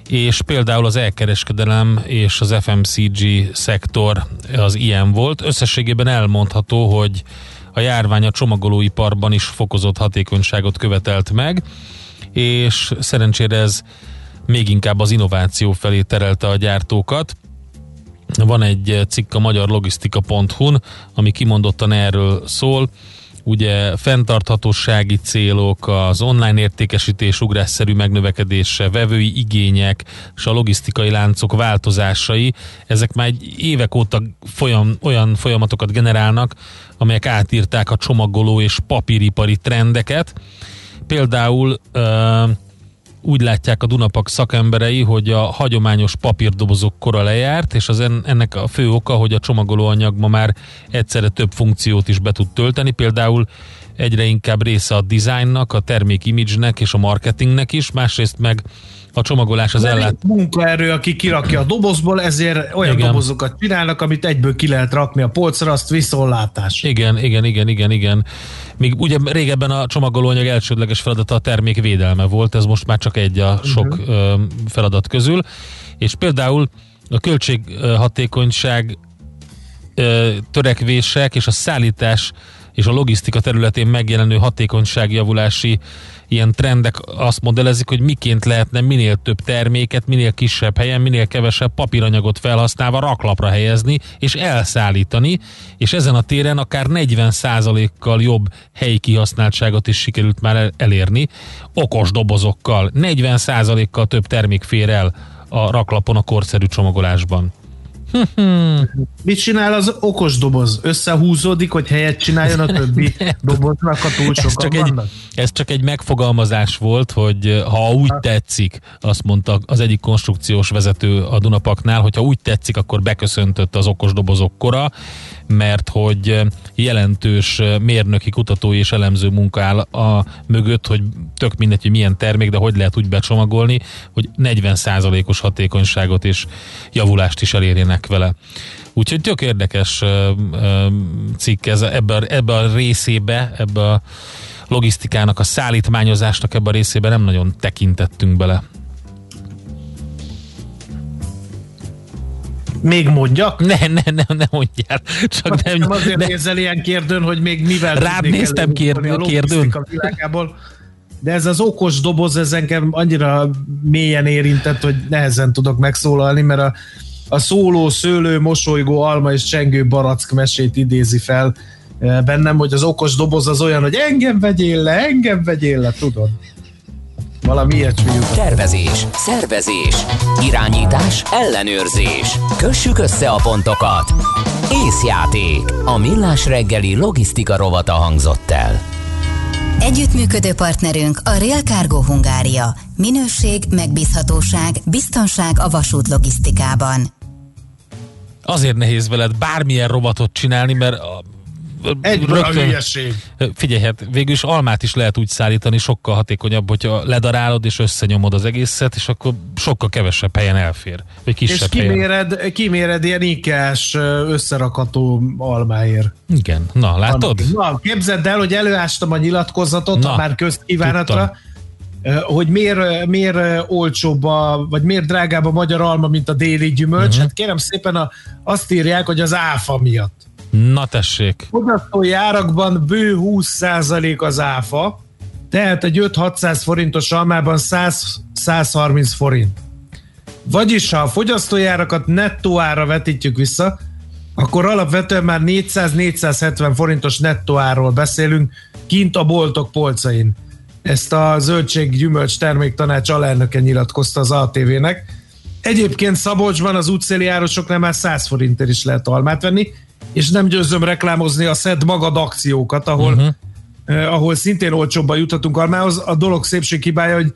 és például az elkereskedelem és az FMCG szektor az ilyen volt. Összességében elmondható, hogy a járvány a csomagolóiparban is fokozott hatékonyságot követelt meg, és szerencsére ez még inkább az innováció felé terelte a gyártókat. Van egy cikk a magyar logisztika.hu-n, ami kimondottan erről szól, ugye fenntarthatósági célok, az online értékesítés ugrásszerű megnövekedése, vevői igények és a logisztikai láncok változásai, ezek már egy évek óta folyam, olyan folyamatokat generálnak, amelyek átírták a csomagoló és papíripari trendeket. Például uh, úgy látják a Dunapak szakemberei, hogy a hagyományos papírdobozok kora lejárt, és az ennek a fő oka, hogy a csomagolóanyag ma már egyszerre több funkciót is be tud tölteni, például egyre inkább része a designnak, a termék image és a marketingnek is, másrészt meg a csomagolás az ellát.
Munkaerő, aki kirakja a dobozból, ezért olyan igen. dobozokat csinálnak, amit egyből ki lehet rakni a polcra, azt viszonlátás.
Igen, igen, igen, igen, igen. Míg ugye régebben a csomagolóanyag elsődleges feladata a termék védelme volt, ez most már csak egy a sok uh-huh. feladat közül. És például a költséghatékonyság törekvések és a szállítás és a logisztika területén megjelenő hatékonyságjavulási ilyen trendek azt modellezik, hogy miként lehetne minél több terméket, minél kisebb helyen, minél kevesebb papíranyagot felhasználva raklapra helyezni és elszállítani, és ezen a téren akár 40%-kal jobb helyi kihasználtságot is sikerült már elérni, okos dobozokkal, 40%-kal több termék fér el a raklapon a korszerű csomagolásban.
Mit csinál az okos doboz? Összehúzódik, hogy helyet csináljon a többi doboznak, a túl ez csak,
egy, ez csak egy megfogalmazás volt, hogy eh, ha úgy tetszik, azt mondta az egyik konstrukciós vezető a Dunapaknál, hogy ha úgy tetszik, akkor beköszöntött az okos dobozok kora, mert hogy eh, jelentős eh, mérnöki, kutatói és elemző munka áll a mögött, hogy tök mindegy, hogy milyen termék, de hogy lehet úgy becsomagolni, hogy 40%-os hatékonyságot és javulást is elérjenek vele. Úgyhogy tök érdekes cikk ez ebbe, a, ebbe a részébe, ebbe a logisztikának, a szállítmányozásnak ebbe a részébe nem nagyon tekintettünk bele.
Még mondjak?
Ne, ne, ne, ne mondjál.
Csak nem, nem azért ne. nézel ilyen kérdőn, hogy még mivel
Rád néztem kérdő, kérdőn.
De ez az okos doboz, ez engem annyira mélyen érintett, hogy nehezen tudok megszólalni, mert a, a szóló, szőlő, mosolygó, alma és csengő barack mesét idézi fel eh, bennem, hogy az okos doboz az olyan, hogy engem vegyél le, engem vegyél le, tudod. Valami ilyesmi
Tervezés, szervezés, irányítás, ellenőrzés. Kössük össze a pontokat. Észjáték. A millás reggeli logisztika rovata hangzott el.
Együttműködő partnerünk a Rail Cargo Hungária. Minőség, megbízhatóság, biztonság a vasút logisztikában.
Azért nehéz veled bármilyen robotot csinálni, mert a-
Egy a hülyeség.
Figyelj, hát végül is almát is lehet úgy szállítani, sokkal hatékonyabb, hogyha ledarálod és összenyomod az egészet, és akkor sokkal kevesebb helyen elfér. Vagy
És
kisebb helyen.
kiméred, kiméred ilyen ikás összerakható almáért.
Igen, na látod?
Na, képzeld el, hogy előástam a nyilatkozatot,
Na,
Na, már közkívánatra, ö, hogy miért, miért olcsóbb, a, vagy miért drágább a magyar alma, mint a déli gyümölcs. Uh-huh. Hát kérem szépen a, azt írják, hogy az áfa miatt.
Na tessék.
Fogyasztói árakban bő 20% az áfa, tehát egy 5-600 forintos almában 100-130 forint. Vagyis, ha a fogyasztói árakat nettó ára vetítjük vissza, akkor alapvetően már 400-470 forintos nettó árról beszélünk kint a boltok polcain. Ezt a zöldség gyümölcs terméktanács alelnöke nyilatkozta az ATV-nek. Egyébként Szabolcsban az útszéli árosoknál már 100 forintért is lehet almát venni, és nem győzöm reklámozni a Szed Magad akciókat, ahol, uh-huh. eh, ahol szintén olcsóbban juthatunk almához. A dolog szépség hibája, hogy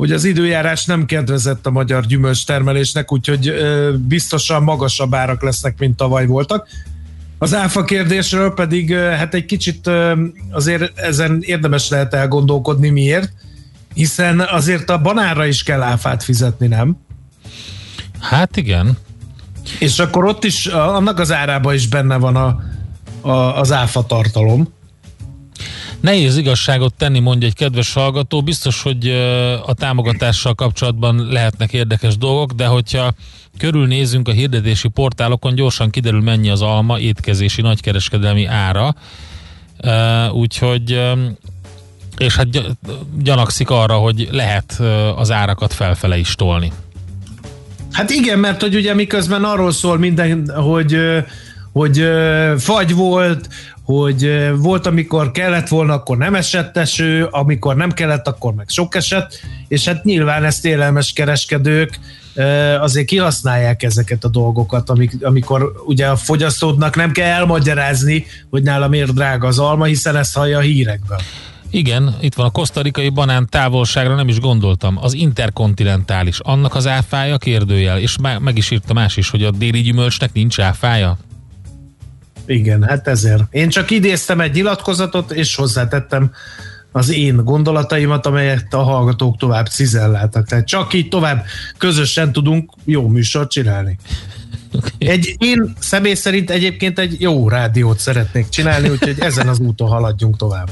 hogy az időjárás nem kedvezett a magyar gyümölcs termelésnek, úgyhogy ö, biztosan magasabb árak lesznek, mint tavaly voltak. Az áfa kérdésről pedig ö, hát egy kicsit ö, azért ezen érdemes lehet elgondolkodni, miért, hiszen azért a banánra is kell áfát fizetni, nem?
Hát igen.
És akkor ott is, annak az árában is benne van a, a, az áfa tartalom.
Nehéz igazságot tenni, mondja egy kedves hallgató. Biztos, hogy a támogatással kapcsolatban lehetnek érdekes dolgok, de hogyha körülnézünk a hirdetési portálokon, gyorsan kiderül mennyi az alma étkezési nagykereskedelmi ára. Úgyhogy és hát gy- gyanakszik arra, hogy lehet az árakat felfele is tolni.
Hát igen, mert hogy ugye miközben arról szól minden, hogy, hogy fagy volt, hogy volt, amikor kellett volna, akkor nem esett eső, amikor nem kellett, akkor meg sok esett, és hát nyilván ezt élelmes kereskedők azért kihasználják ezeket a dolgokat, amik, amikor ugye a fogyasztódnak nem kell elmagyarázni, hogy nála miért drága az alma, hiszen ezt hallja a hírekben.
Igen, itt van a kosztarikai banán távolságra nem is gondoltam. Az interkontinentális, annak az áfája kérdőjel, és meg is írta más is, hogy a déli gyümölcsnek nincs áfája.
Igen, hát ezért. Én csak idéztem egy nyilatkozatot, és hozzátettem az én gondolataimat, amelyet a hallgatók tovább cizelláltak. Tehát csak így tovább közösen tudunk jó műsort csinálni. Egy, én személy szerint egyébként egy jó rádiót szeretnék csinálni, úgyhogy ezen az úton haladjunk tovább.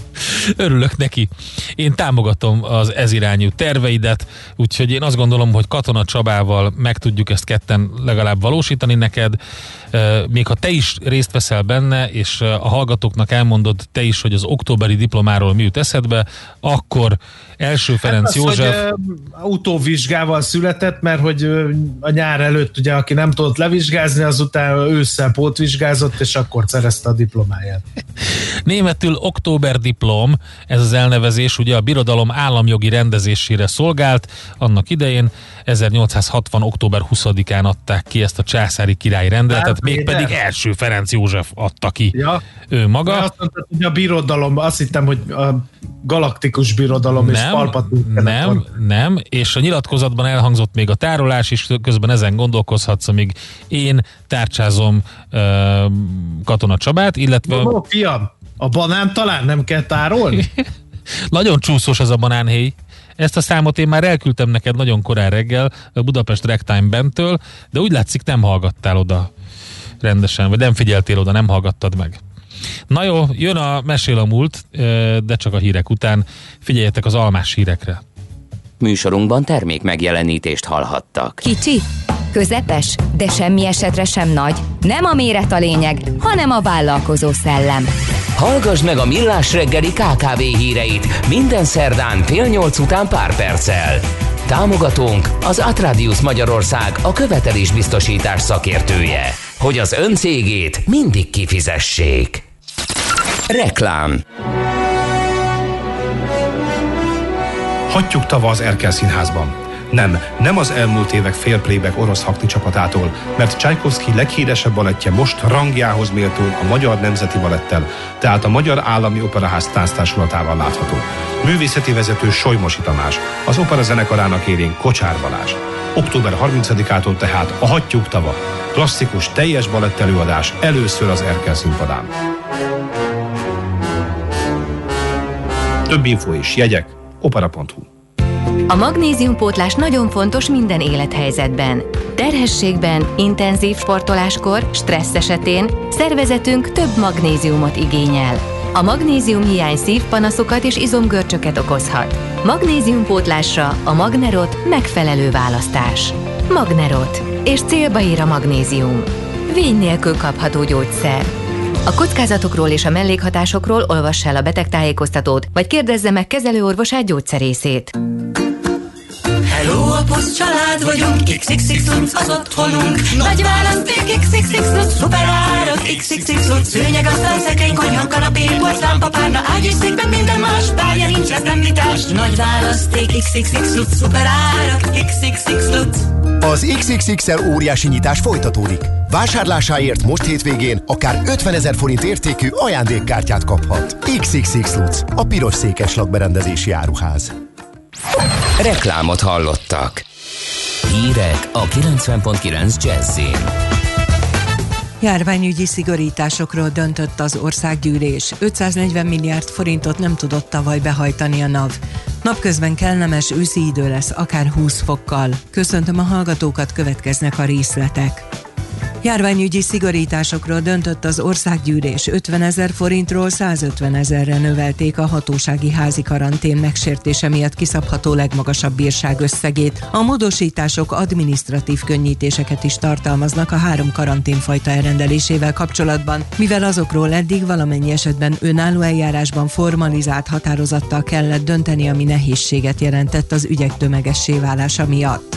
Örülök neki. Én támogatom az ezirányú terveidet, úgyhogy én azt gondolom, hogy Katona Csabával meg tudjuk ezt ketten legalább valósítani neked. Még ha te is részt veszel benne, és a hallgatóknak elmondod te is, hogy az októberi diplomáról mi jut eszedbe, akkor első Ferenc
Az,
József...
hogy ö, autóvizsgával született, mert hogy ö, a nyár előtt ugye, aki nem tudott levizsgázni, azután ősszel pótvizsgázott, és akkor szerezte a diplomáját.
Németül október diplom, ez az elnevezés ugye a birodalom államjogi rendezésére szolgált. Annak idején 1860. október 20-án adták ki ezt a császári király rendeletet,
Hát,
mégpedig első Ferenc József adta ki
Ja.
ő maga.
Azt mondtad, hogy a birodalom, azt hittem, hogy a galaktikus birodalom és
Nem,
Palpatine
nem, nem, és a nyilatkozatban elhangzott még a tárolás is, közben ezen gondolkozhatsz, amíg én tárcsázom uh, Katona Csabát, illetve
Ó, fiam, a banán talán nem kell tárolni?
Nagyon csúszós ez a banánhéj. Ezt a számot én már elküldtem neked nagyon korán reggel a Budapest Ragtime Bandtől, de úgy látszik nem hallgattál oda rendesen, vagy nem figyeltél oda, nem hallgattad meg. Na jó, jön a Mesél a múlt, de csak a hírek után. Figyeljetek az almás hírekre.
Műsorunkban termék megjelenítést hallhattak.
Kicsi, közepes, de semmi esetre sem nagy. Nem a méret a lényeg, hanem a vállalkozó szellem.
Hallgass meg a Millás reggeli KKV híreit minden szerdán fél nyolc után pár perccel. Támogatónk az Atradius Magyarország a követelésbiztosítás szakértője, hogy az ön cégét mindig kifizessék. Reklám
Hattyúk tava az Erkel Színházban. Nem, nem az elmúlt évek félplébek orosz hakti csapatától, mert Csajkovszki leghíresebb balettje most rangjához méltó a Magyar Nemzeti Balettel, tehát a Magyar Állami Operaház tánctársulatával látható. Művészeti vezető Solymosi Tamás, az opera zenekarának élén Kocsár Balázs. Október 30-ától tehát a Hattyúk tava, klasszikus, teljes balett előadás először az Erkel színpadán. Több info és jegyek opera.hu
A magnéziumpótlás nagyon fontos minden élethelyzetben. Terhességben, intenzív sportoláskor, stressz esetén szervezetünk több magnéziumot igényel. A magnézium hiány szívpanaszokat és izomgörcsöket okozhat. Magnéziumpótlásra a Magnerot megfelelő választás. Magnerot. És célba ír a magnézium. Vény nélkül kapható gyógyszer. A kockázatokról és a mellékhatásokról olvass el a betegtájékoztatót, vagy kérdezze meg kezelőorvosát gyógyszerészét.
Hello, a plusz család vagyunk, XXX az otthonunk. Nagy választék, XXX Lutz, szuper árak, XXX szőnyeg, asztal, szekrény, konyha, kanapé, porcelán, párna, ágy és székben minden más, bárja nincs, ez nem vitás. Nagy választék, XXX Lutz, szuper árak, XXX.
Az XXXL óriási nyitás folytatódik. Vásárlásáért most hétvégén akár 50 ezer forint értékű ajándékkártyát kaphat. XXX Lutz, a piros székes lakberendezési áruház.
Reklámot hallottak. Hírek a 90.9 Jazzin.
Járványügyi szigorításokról döntött az országgyűlés. 540 milliárd forintot nem tudott tavaly behajtani a NAV. Napközben kellemes őszi idő lesz, akár 20 fokkal. Köszöntöm a hallgatókat, következnek a részletek. Járványügyi szigorításokról döntött az országgyűlés. 50 ezer forintról 150 ezerre növelték a hatósági házi karantén megsértése miatt kiszabható legmagasabb bírság összegét. A módosítások administratív könnyítéseket is tartalmaznak a három karanténfajta elrendelésével kapcsolatban, mivel azokról eddig valamennyi esetben önálló eljárásban formalizált határozattal kellett dönteni, ami nehézséget jelentett az ügyek tömegessé válása miatt.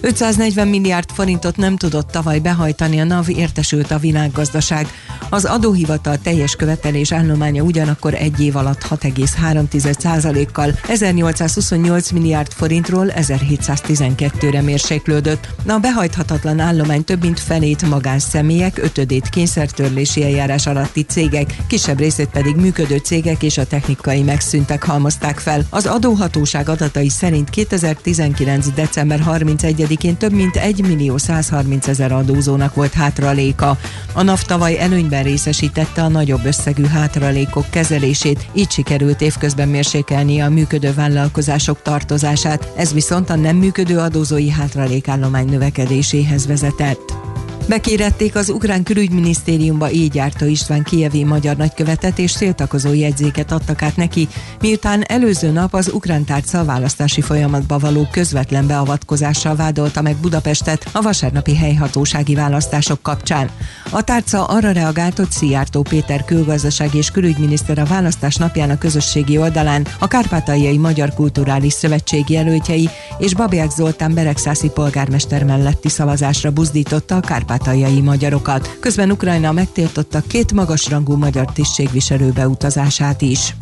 540 milliárd forintot nem tudott tavaly behajtani a NAV, értesült a világgazdaság. Az adóhivatal teljes követelés állománya ugyanakkor egy év alatt 6,3%-kal 1828 milliárd forintról 1712-re mérséklődött. A behajthatatlan állomány több mint felét magánszemélyek, ötödét kényszertörlési eljárás alatti cégek, kisebb részét pedig működő cégek és a technikai megszűntek halmozták fel. Az adóhatóság adatai szerint 2019. december 31 én több mint 1 millió 130 ezer adózónak volt hátraléka. A NAV tavaly előnyben részesítette a nagyobb összegű hátralékok kezelését, így sikerült évközben mérsékelni a működő vállalkozások tartozását, ez viszont a nem működő adózói hátralékállomány növekedéséhez vezetett. Bekérették az ukrán külügyminisztériumba így járta István Kievi magyar nagykövetet és széltakozó jegyzéket adtak át neki, miután előző nap az ukrán tárca választási folyamatba való közvetlen beavatkozással vádolta meg Budapestet a vasárnapi helyhatósági választások kapcsán. A tárca arra reagált, hogy Szijjártó Péter külgazdasági és külügyminiszter a választás napján a közösségi oldalán a Kárpátaljai Magyar Kulturális Szövetség jelöltjei és Babják Zoltán Beregszászi polgármester melletti szavazásra buzdította a kárpátaljai magyarokat. Közben Ukrajna megtiltotta két magasrangú magyar tisztségviselő beutazását is.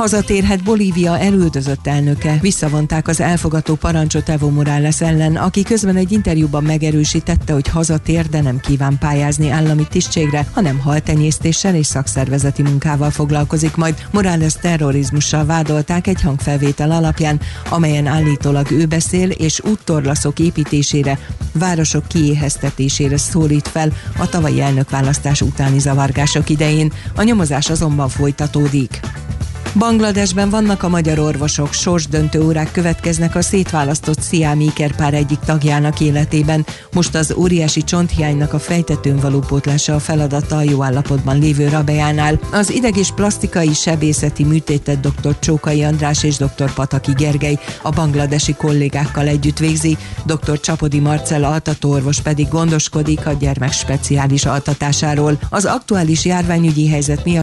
Hazatérhet Bolívia elüldözött elnöke. Visszavonták az elfogató parancsot Evo Morales ellen, aki közben egy interjúban megerősítette, hogy hazatér, de nem kíván pályázni állami tisztségre, hanem haltenyésztéssel és szakszervezeti munkával foglalkozik majd. Morales terrorizmussal vádolták egy hangfelvétel alapján, amelyen állítólag ő beszél, és úttorlaszok építésére, városok kiéheztetésére szólít fel a tavalyi elnökválasztás utáni zavargások idején. A nyomozás azonban folytatódik. Bangladesben vannak a magyar orvosok, sorsdöntő órák következnek a szétválasztott Sziámi ikerpár egyik tagjának életében. Most az óriási csonthiánynak a fejtetőn való pótlása a feladata a jó állapotban lévő Rabejánál. Az ideg- és plastikai sebészeti műtétet dr. Csókai András és dr. Pataki Gergely a bangladesi kollégákkal együtt végzi, dr. Csapodi Marcel altatóorvos pedig gondoskodik a gyermek speciális altatásáról. Az aktuális járványügyi helyzet miatt